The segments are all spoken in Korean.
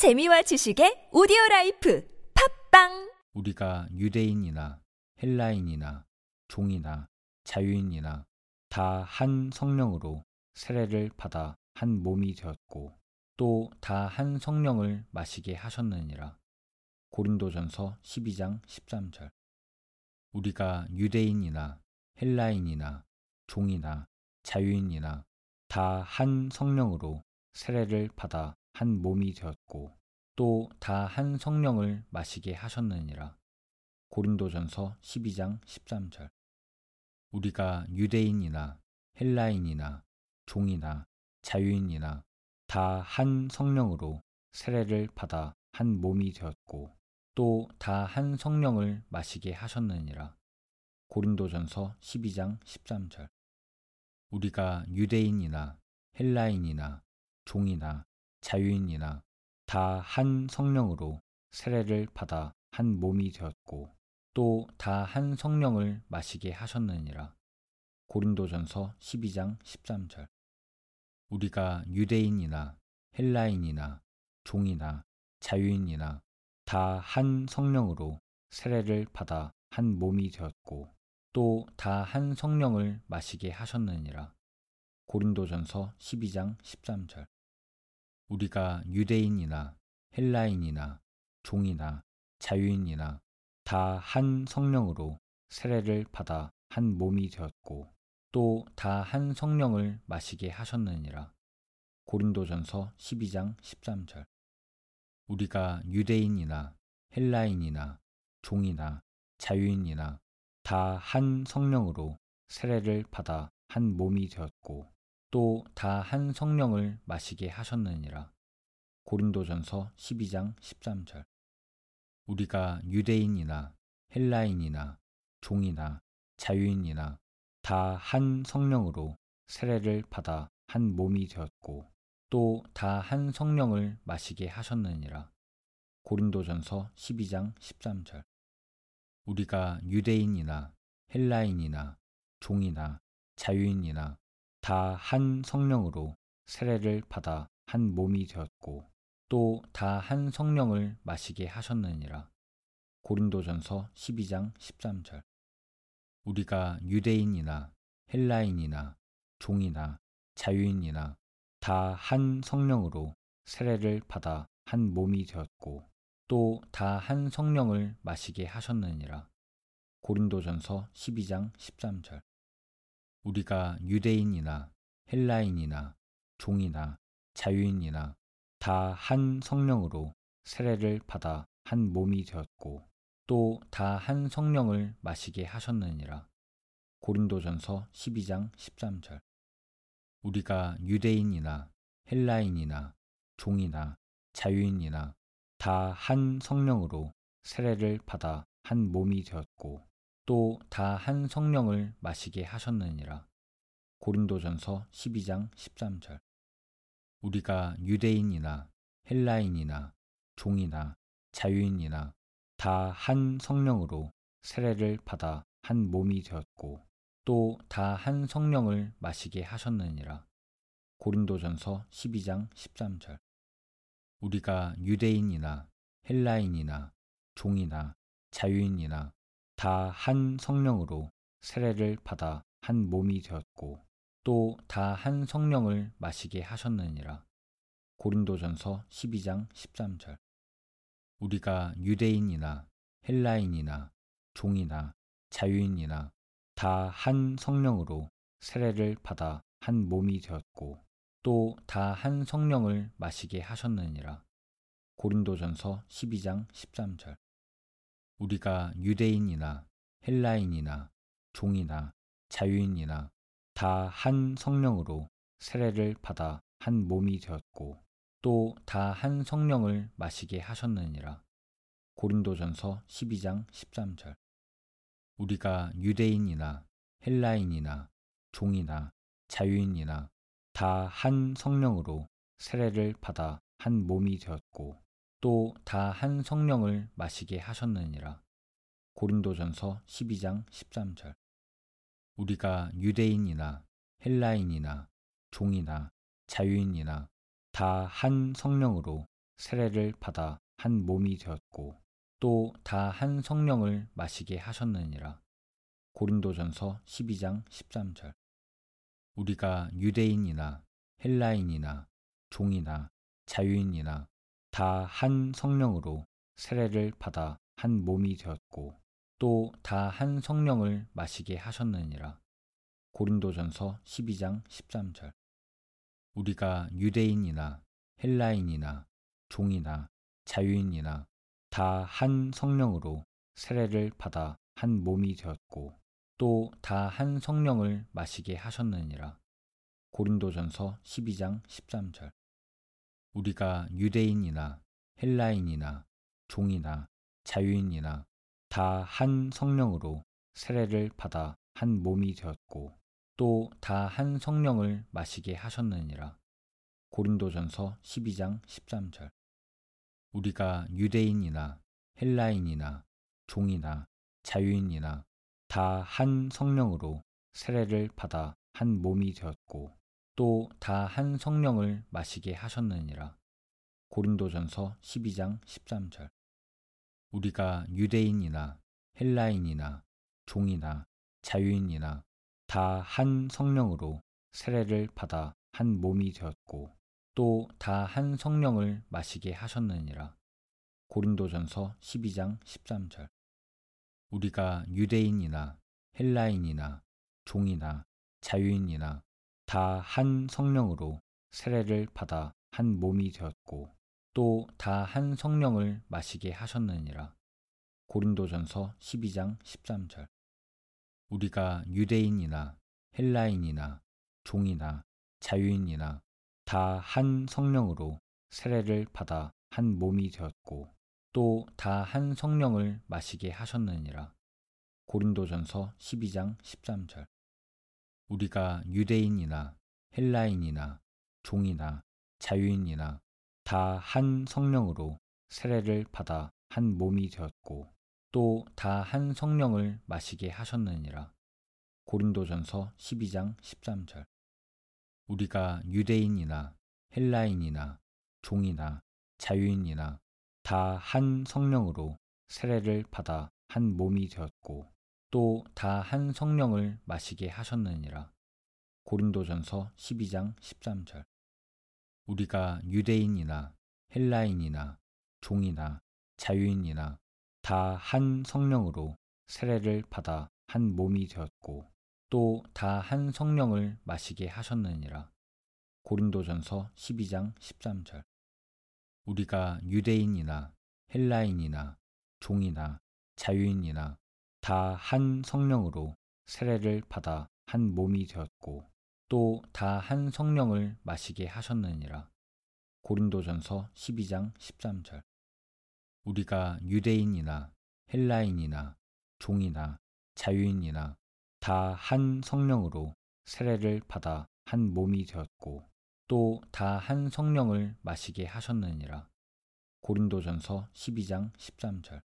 재미와 지식의 오디오 라이프 팟빵 우리가 유대인이나 헬라인이나 종이나 자유인이나 다 한 성령으로 세례를 받아 한 몸이 되었고 또 다 한 성령을 마시게 하셨느니라. 고린도전서 12장 13절. 우리가 유대인이나 헬라인이나 종이나 자유인이나 다 한 성령으로 세례를 받아 한 몸이 되었고 또 다 한 성령을 마시게 하셨느니라. 고린도전서 12장 13절. 우리가 유대인이나 헬라인이나 종이나 자유인이나 다 한 성령으로 세례를 받아 한 몸이 되었고 또 다 한 성령을 마시게 하셨느니라. 고린도전서 12장 13절. 우리가 유대인이나 헬라인이나 종이나 자유인이나 다 한 성령으로 세례를 받아 한 몸이 되었고 또 다 한 성령을 마시게 하셨느니라. 고린도전서 12장 13절. 우리가 유대인이나 헬라인이나 종이나 자유인이나 다 한 성령으로 세례를 받아 한 몸이 되었고 또 다 한 성령을 마시게 하셨느니라. 고린도전서 12장 13절. 우리가 유대인이나 헬라인이나 종이나 자유인이나 다 한 성령으로 세례를 받아 한 몸이 되었고 또 다 한 성령을 마시게 하셨느니라. 고린도전서 12장 13절. 우리가 유대인이나 헬라인이나 종이나 자유인이나 다 한 성령으로 세례를 받아 한 몸이 되었고 또 다 한 성령을 마시게 하셨느니라. 고린도전서 12장 13절. 우리가 유대인이나 헬라인이나 종이나 자유인이나 다 한 성령으로 세례를 받아 한 몸이 되었고 또 다 한 성령을 마시게 하셨느니라. 고린도전서 12장 13절. 우리가 유대인이나 헬라인이나 종이나 자유인이나 다 한 성령으로 세례를 받아 한 몸이 되었고 또 다 한 성령을 마시게 하셨느니라. 고린도전서 12장 13절. 우리가 유대인이나 헬라인이나 종이나 자유인이나 다 한 성령으로 세례를 받아 한 몸이 되었고 또 다 한 성령을 마시게 하셨느니라. 고린도전서 12장 13절. 우리가 유대인이나 헬라인이나 종이나 자유인이나 다 한 성령으로 세례를 받아 한 몸이 되었고 또 다 한 성령을 마시게 하셨느니라. 고린도전서 12장 13절. 우리가 유대인이나 헬라인이나 종이나 자유인이나 다 한 성령으로 세례를 받아 한 몸이 되었고 또 다 한 성령을 마시게 하셨느니라. 고린도전서 12장 13절. 우리가 유대인이나 헬라인이나 종이나 자유인이나 다 한 성령으로 세례를 받아 한 몸이 되었고 또 다 한 성령을 마시게 하셨느니라. 고린도전서 12장 13절. 우리가 유대인이나 헬라인이나 종이나 자유인이나 다 한 성령으로 세례를 받아 한 몸이 되었고 또 다 한 성령을 마시게 하셨느니라. 고린도전서 12장 13절. 우리가 유대인이나 헬라인이나 종이나 자유인이나 다 한 성령으로 세례를 받아 한 몸이 되었고 또 다 한 성령을 마시게 하셨느니라. 고린도전서 12장 13절. 우리가 유대인이나 헬라인이나 종이나 자유인이나 다 한 성령으로 세례를 받아 한 몸이 되었고 또 다 한 성령을 마시게 하셨느니라. 고린도전서 12장 13절. 우리가 유대인이나 헬라인이나 종이나 자유인이나 다 한 성령으로 세례를 받아 한 몸이 되었고 또 다 한 성령을 마시게 하셨느니라. 고린도전서 12장 13절. 우리가 유대인이나 헬라인이나 종이나 자유인이나 다 한 성령으로 세례를 받아 한 몸이 되었고 또 다 한 성령을 마시게 하셨느니라. 고린도전서 12장 13절. 우리가 유대인이나 헬라인이나 종이나 자유인이나 다 한 성령으로 세례를 받아 한 몸이 되었고 또 다 한 성령을 마시게 하셨느니라. 고린도전서 12장 13절. 우리가 유대인이나 헬라인이나 종이나 자유인이나 다 한 성령으로 세례를 받아 한 몸이 되었고 또 다 한 성령을 마시게 하셨느니라. 고린도전서 12장 13절. 우리가 유대인이나 헬라인이나 종이나 자유인이나 다 한 성령으로 세례를 받아 한 몸이 되었고 또 다 한 성령을 마시게 하셨느니라. 고린도전서 12장 13절. 우리가 유대인이나 헬라인이나 종이나 자유인이나 다 한 성령으로 세례를 받아 한 몸이 되었고 또 다 한 성령을 마시게 하셨느니라. 고린도전서 12장 13절. 우리가 유대인이나 헬라인이나 종이나 자유인이나 다 한 성령으로 세례를 받아 한 몸이 되었고 또 다 한 성령을 마시게 하셨느니라. 고린도전서 12장 13절. 우리가 유대인이나 헬라인이나 종이나 자유인이나 다 한 성령으로 세례를 받아 한 몸이 되었고 또 다 한 성령을 마시게 하셨느니라. 고린도전서 12장 13절. 우리가 유대인이나 헬라인이나 종이나 자유인이나 다 한 성령으로 세례를 받아 한 몸이 되었고 또 다 한 성령을 마시게 하셨느니라. 고린도전서 12장 13절. 우리가 유대인이나 헬라인이나 종이나 자유인이나 다 한 성령으로 세례를 받아 한 몸이 되었고 또 다 한 성령을 마시게 하셨느니라. 고린도전서 12장 13절. 우리가 유대인이나 헬라인이나 종이나 자유인이나 다 한 성령으로 세례를 받아 한 몸이 되었고 또 다 한 성령을 마시게 하셨느니라. 고린도전서 12장 13절. 우리가 유대인이나 헬라인이나 종이나 자유인이나 다 한 성령으로 세례를 받아 한 몸이 되었고 또 다 한 성령을 마시게 하셨느니라. 고린도전서 12장 13절. 우리가 유대인이나 헬라인이나 종이나 자유인이나 다 한 성령으로 세례를 받아 한 몸이 되었고 또 다 한 성령을 마시게 하셨느니라. 고린도전서 12장 13절. 우리가 유대인이나 헬라인이나 종이나 자유인이나 다 한 성령으로 세례를 받아 한 몸이 되었고 또 다 한 성령을 마시게 하셨느니라. 고린도전서 12장 13절.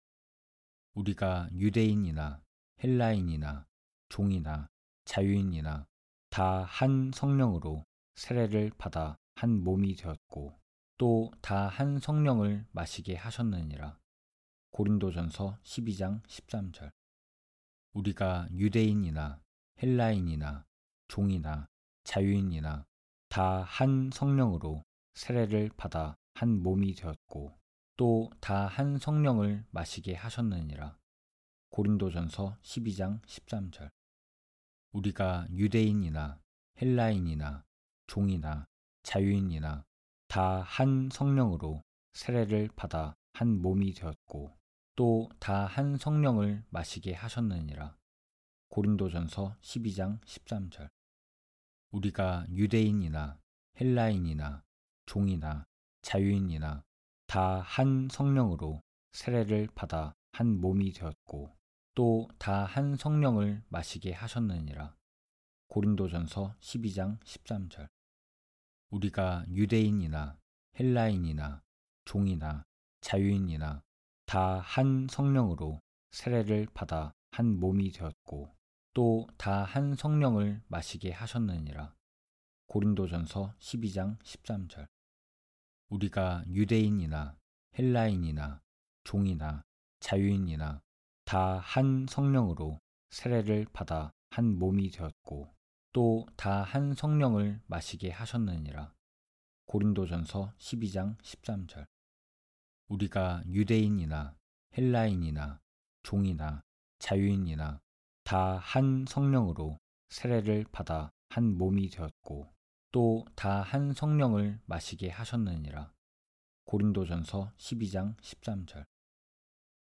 우리가 유대인이나 헬라인이나 종이나 자유인이나 다 한 성령으로 세례를 받아 한 몸이 되었고 또 다 한 성령을 마시게 하셨느니라. 고린도전서 12장 13절. 우리가 유대인이나 헬라인이나 종이나 자유인이나 다 한 성령으로 세례를 받아 한 몸이 되었고 또 다 한 성령을 마시게 하셨느니라. 고린도전서 12장 13절. 우리가 유대인이나 헬라인이나 종이나 자유인이나 다 한 성령으로 세례를 받아 한 몸이 되었고 또 다 한 성령을 마시게 하셨느니라. 고린도전서 12장 13절. 우리가 유대인이나 헬라인이나 종이나 자유인이나 다 한 성령으로 세례를 받아 한 몸이 되었고 또 다 한 성령을 마시게 하셨느니라. 고린도전서 12장 13절. 우리가 유대인이나 헬라인이나 종이나 자유인이나 다 한 성령으로 세례를 받아 한 몸이 되었고 또 다 한 성령을 마시게 하셨느니라. 고린도전서 12장 13절. 우리가 유대인이나 헬라인이나 종이나 자유인이나 다 한 성령으로 세례를 받아 한 몸이 되었고 또 다 한 성령을 마시게 하셨느니라. 고린도전서 12장 13절. 우리가 유대인이나 헬라인이나 종이나 자유인이나 다 한 성령으로 세례를 받아 한 몸이 되었고 또 다 한 성령을 마시게 하셨느니라. 고린도전서 12장 13절.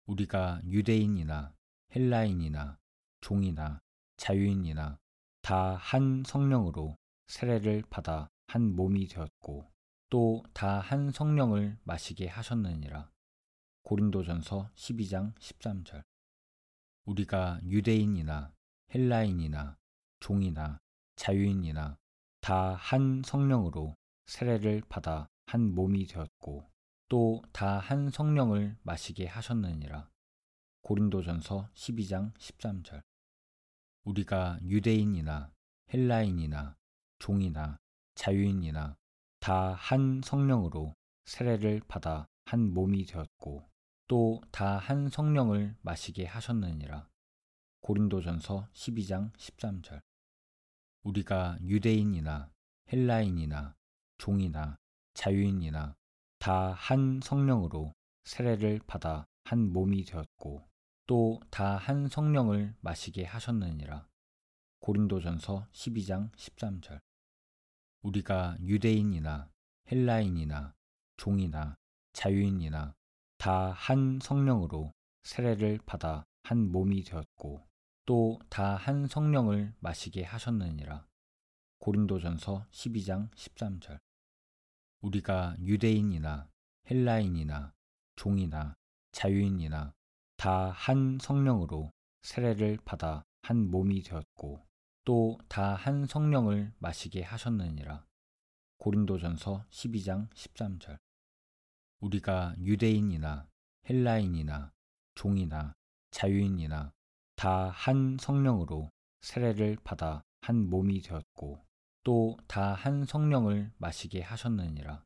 우리가 유대인이나 헬라인이나 종이나 자유인이나 다 한 성령으로 세례를 받아 한 몸이 되었고 또 다 한 성령을 마시게 하셨느니라. 고린도전서 12장 13절. 우리가 유대인이나 헬라인이나 종이나 자유인이나 다 한 성령으로 세례를 받아 한 몸이 되었고 또 다 한 성령을 마시게 하셨느니라. 고린도전서 12장 13절. 우리가 유대인이나 헬라인이나 종이나 자유인이나 다 한 성령으로 세례를 받아 한 몸이 되었고 또 다 한 성령을 마시게 하셨느니라. 고린도전서 12장 13절. 우리가 유대인이나 헬라인이나 종이나 자유인이나 다 한 성령으로 세례를 받아 한 몸이 되었고 또 다 한 성령을 마시게 하셨느니라. 고린도전서 12장 13절. 우리가 유대인이나 헬라인이나 종이나 자유인이나 다 한 성령으로 세례를 받아 한 몸이 되었고 또 다 한 성령을 마시게 하셨느니라. 고린도전서 12장 13절. 우리가 유대인이나 헬라인이나 종이나 자유인이나 다 한 성령으로 세례를 받아 한 몸이 되었고 또 다 한 성령을 마시게 하셨느니라. 고린도전서 12장 13절. 우리가 유대인이나 헬라인이나 종이나 자유인이나 다 한 성령으로 세례를 받아 한 몸이 되었고 또 다 한 성령을 마시게 하셨느니라.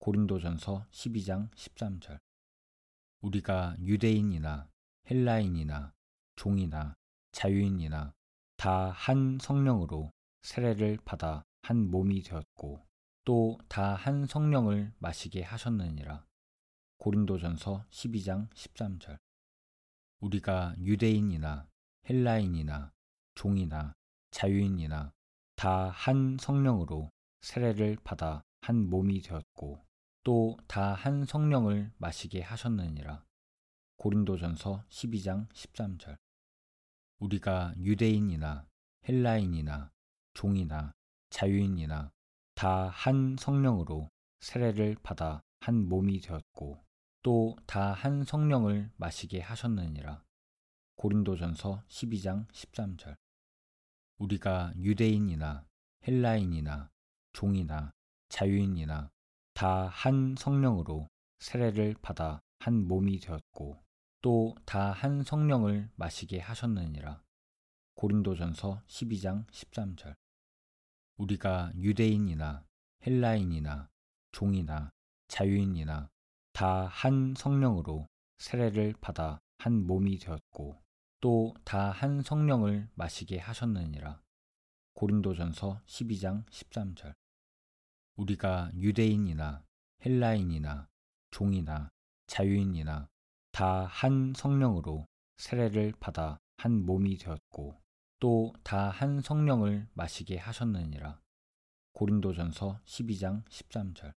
고린도전서 12장 13절. 우리가 유대인이나 헬라인이나 종이나 자유인이나 다 한 성령으로 세례를 받아 한 몸이 되었고 또 다 한 성령을 마시게 하셨느니라. 고린도전서 12장 13절. 우리가 유대인이나 헬라인이나 종이나 자유인이나 다 한 성령으로 세례를 받아 한 몸이 되었고 또 다 한 성령을 마시게 하셨느니라. 고린도전서 12장 13절. 우리가 유대인이나 헬라인이나 종이나 자유인이나 다 한 성령으로 세례를 받아 한 몸이 되었고 또 다 한 성령을 마시게 하셨느니라. 고린도전서 12장 13절. 우리가 유대인이나 헬라인이나 종이나 자유인이나 다 한 성령으로 세례를 받아 한 몸이 되었고 또 다 한 성령을 마시게 하셨느니라. 고린도전서 12장 13절. 우리가 유대인이나 헬라인이나 종이나 자유인이나 다 한 성령으로 세례를 받아 한 몸이 되었고 또 다 한 성령을 마시게 하셨느니라. 고린도전서 12장 13절. 우리가 유대인이나 헬라인이나 종이나 자유인이나 다 한 성령으로 세례를 받아 한 몸이 되었고 또 다 한 성령을 마시게 하셨느니라. 고린도전서 12장 13절.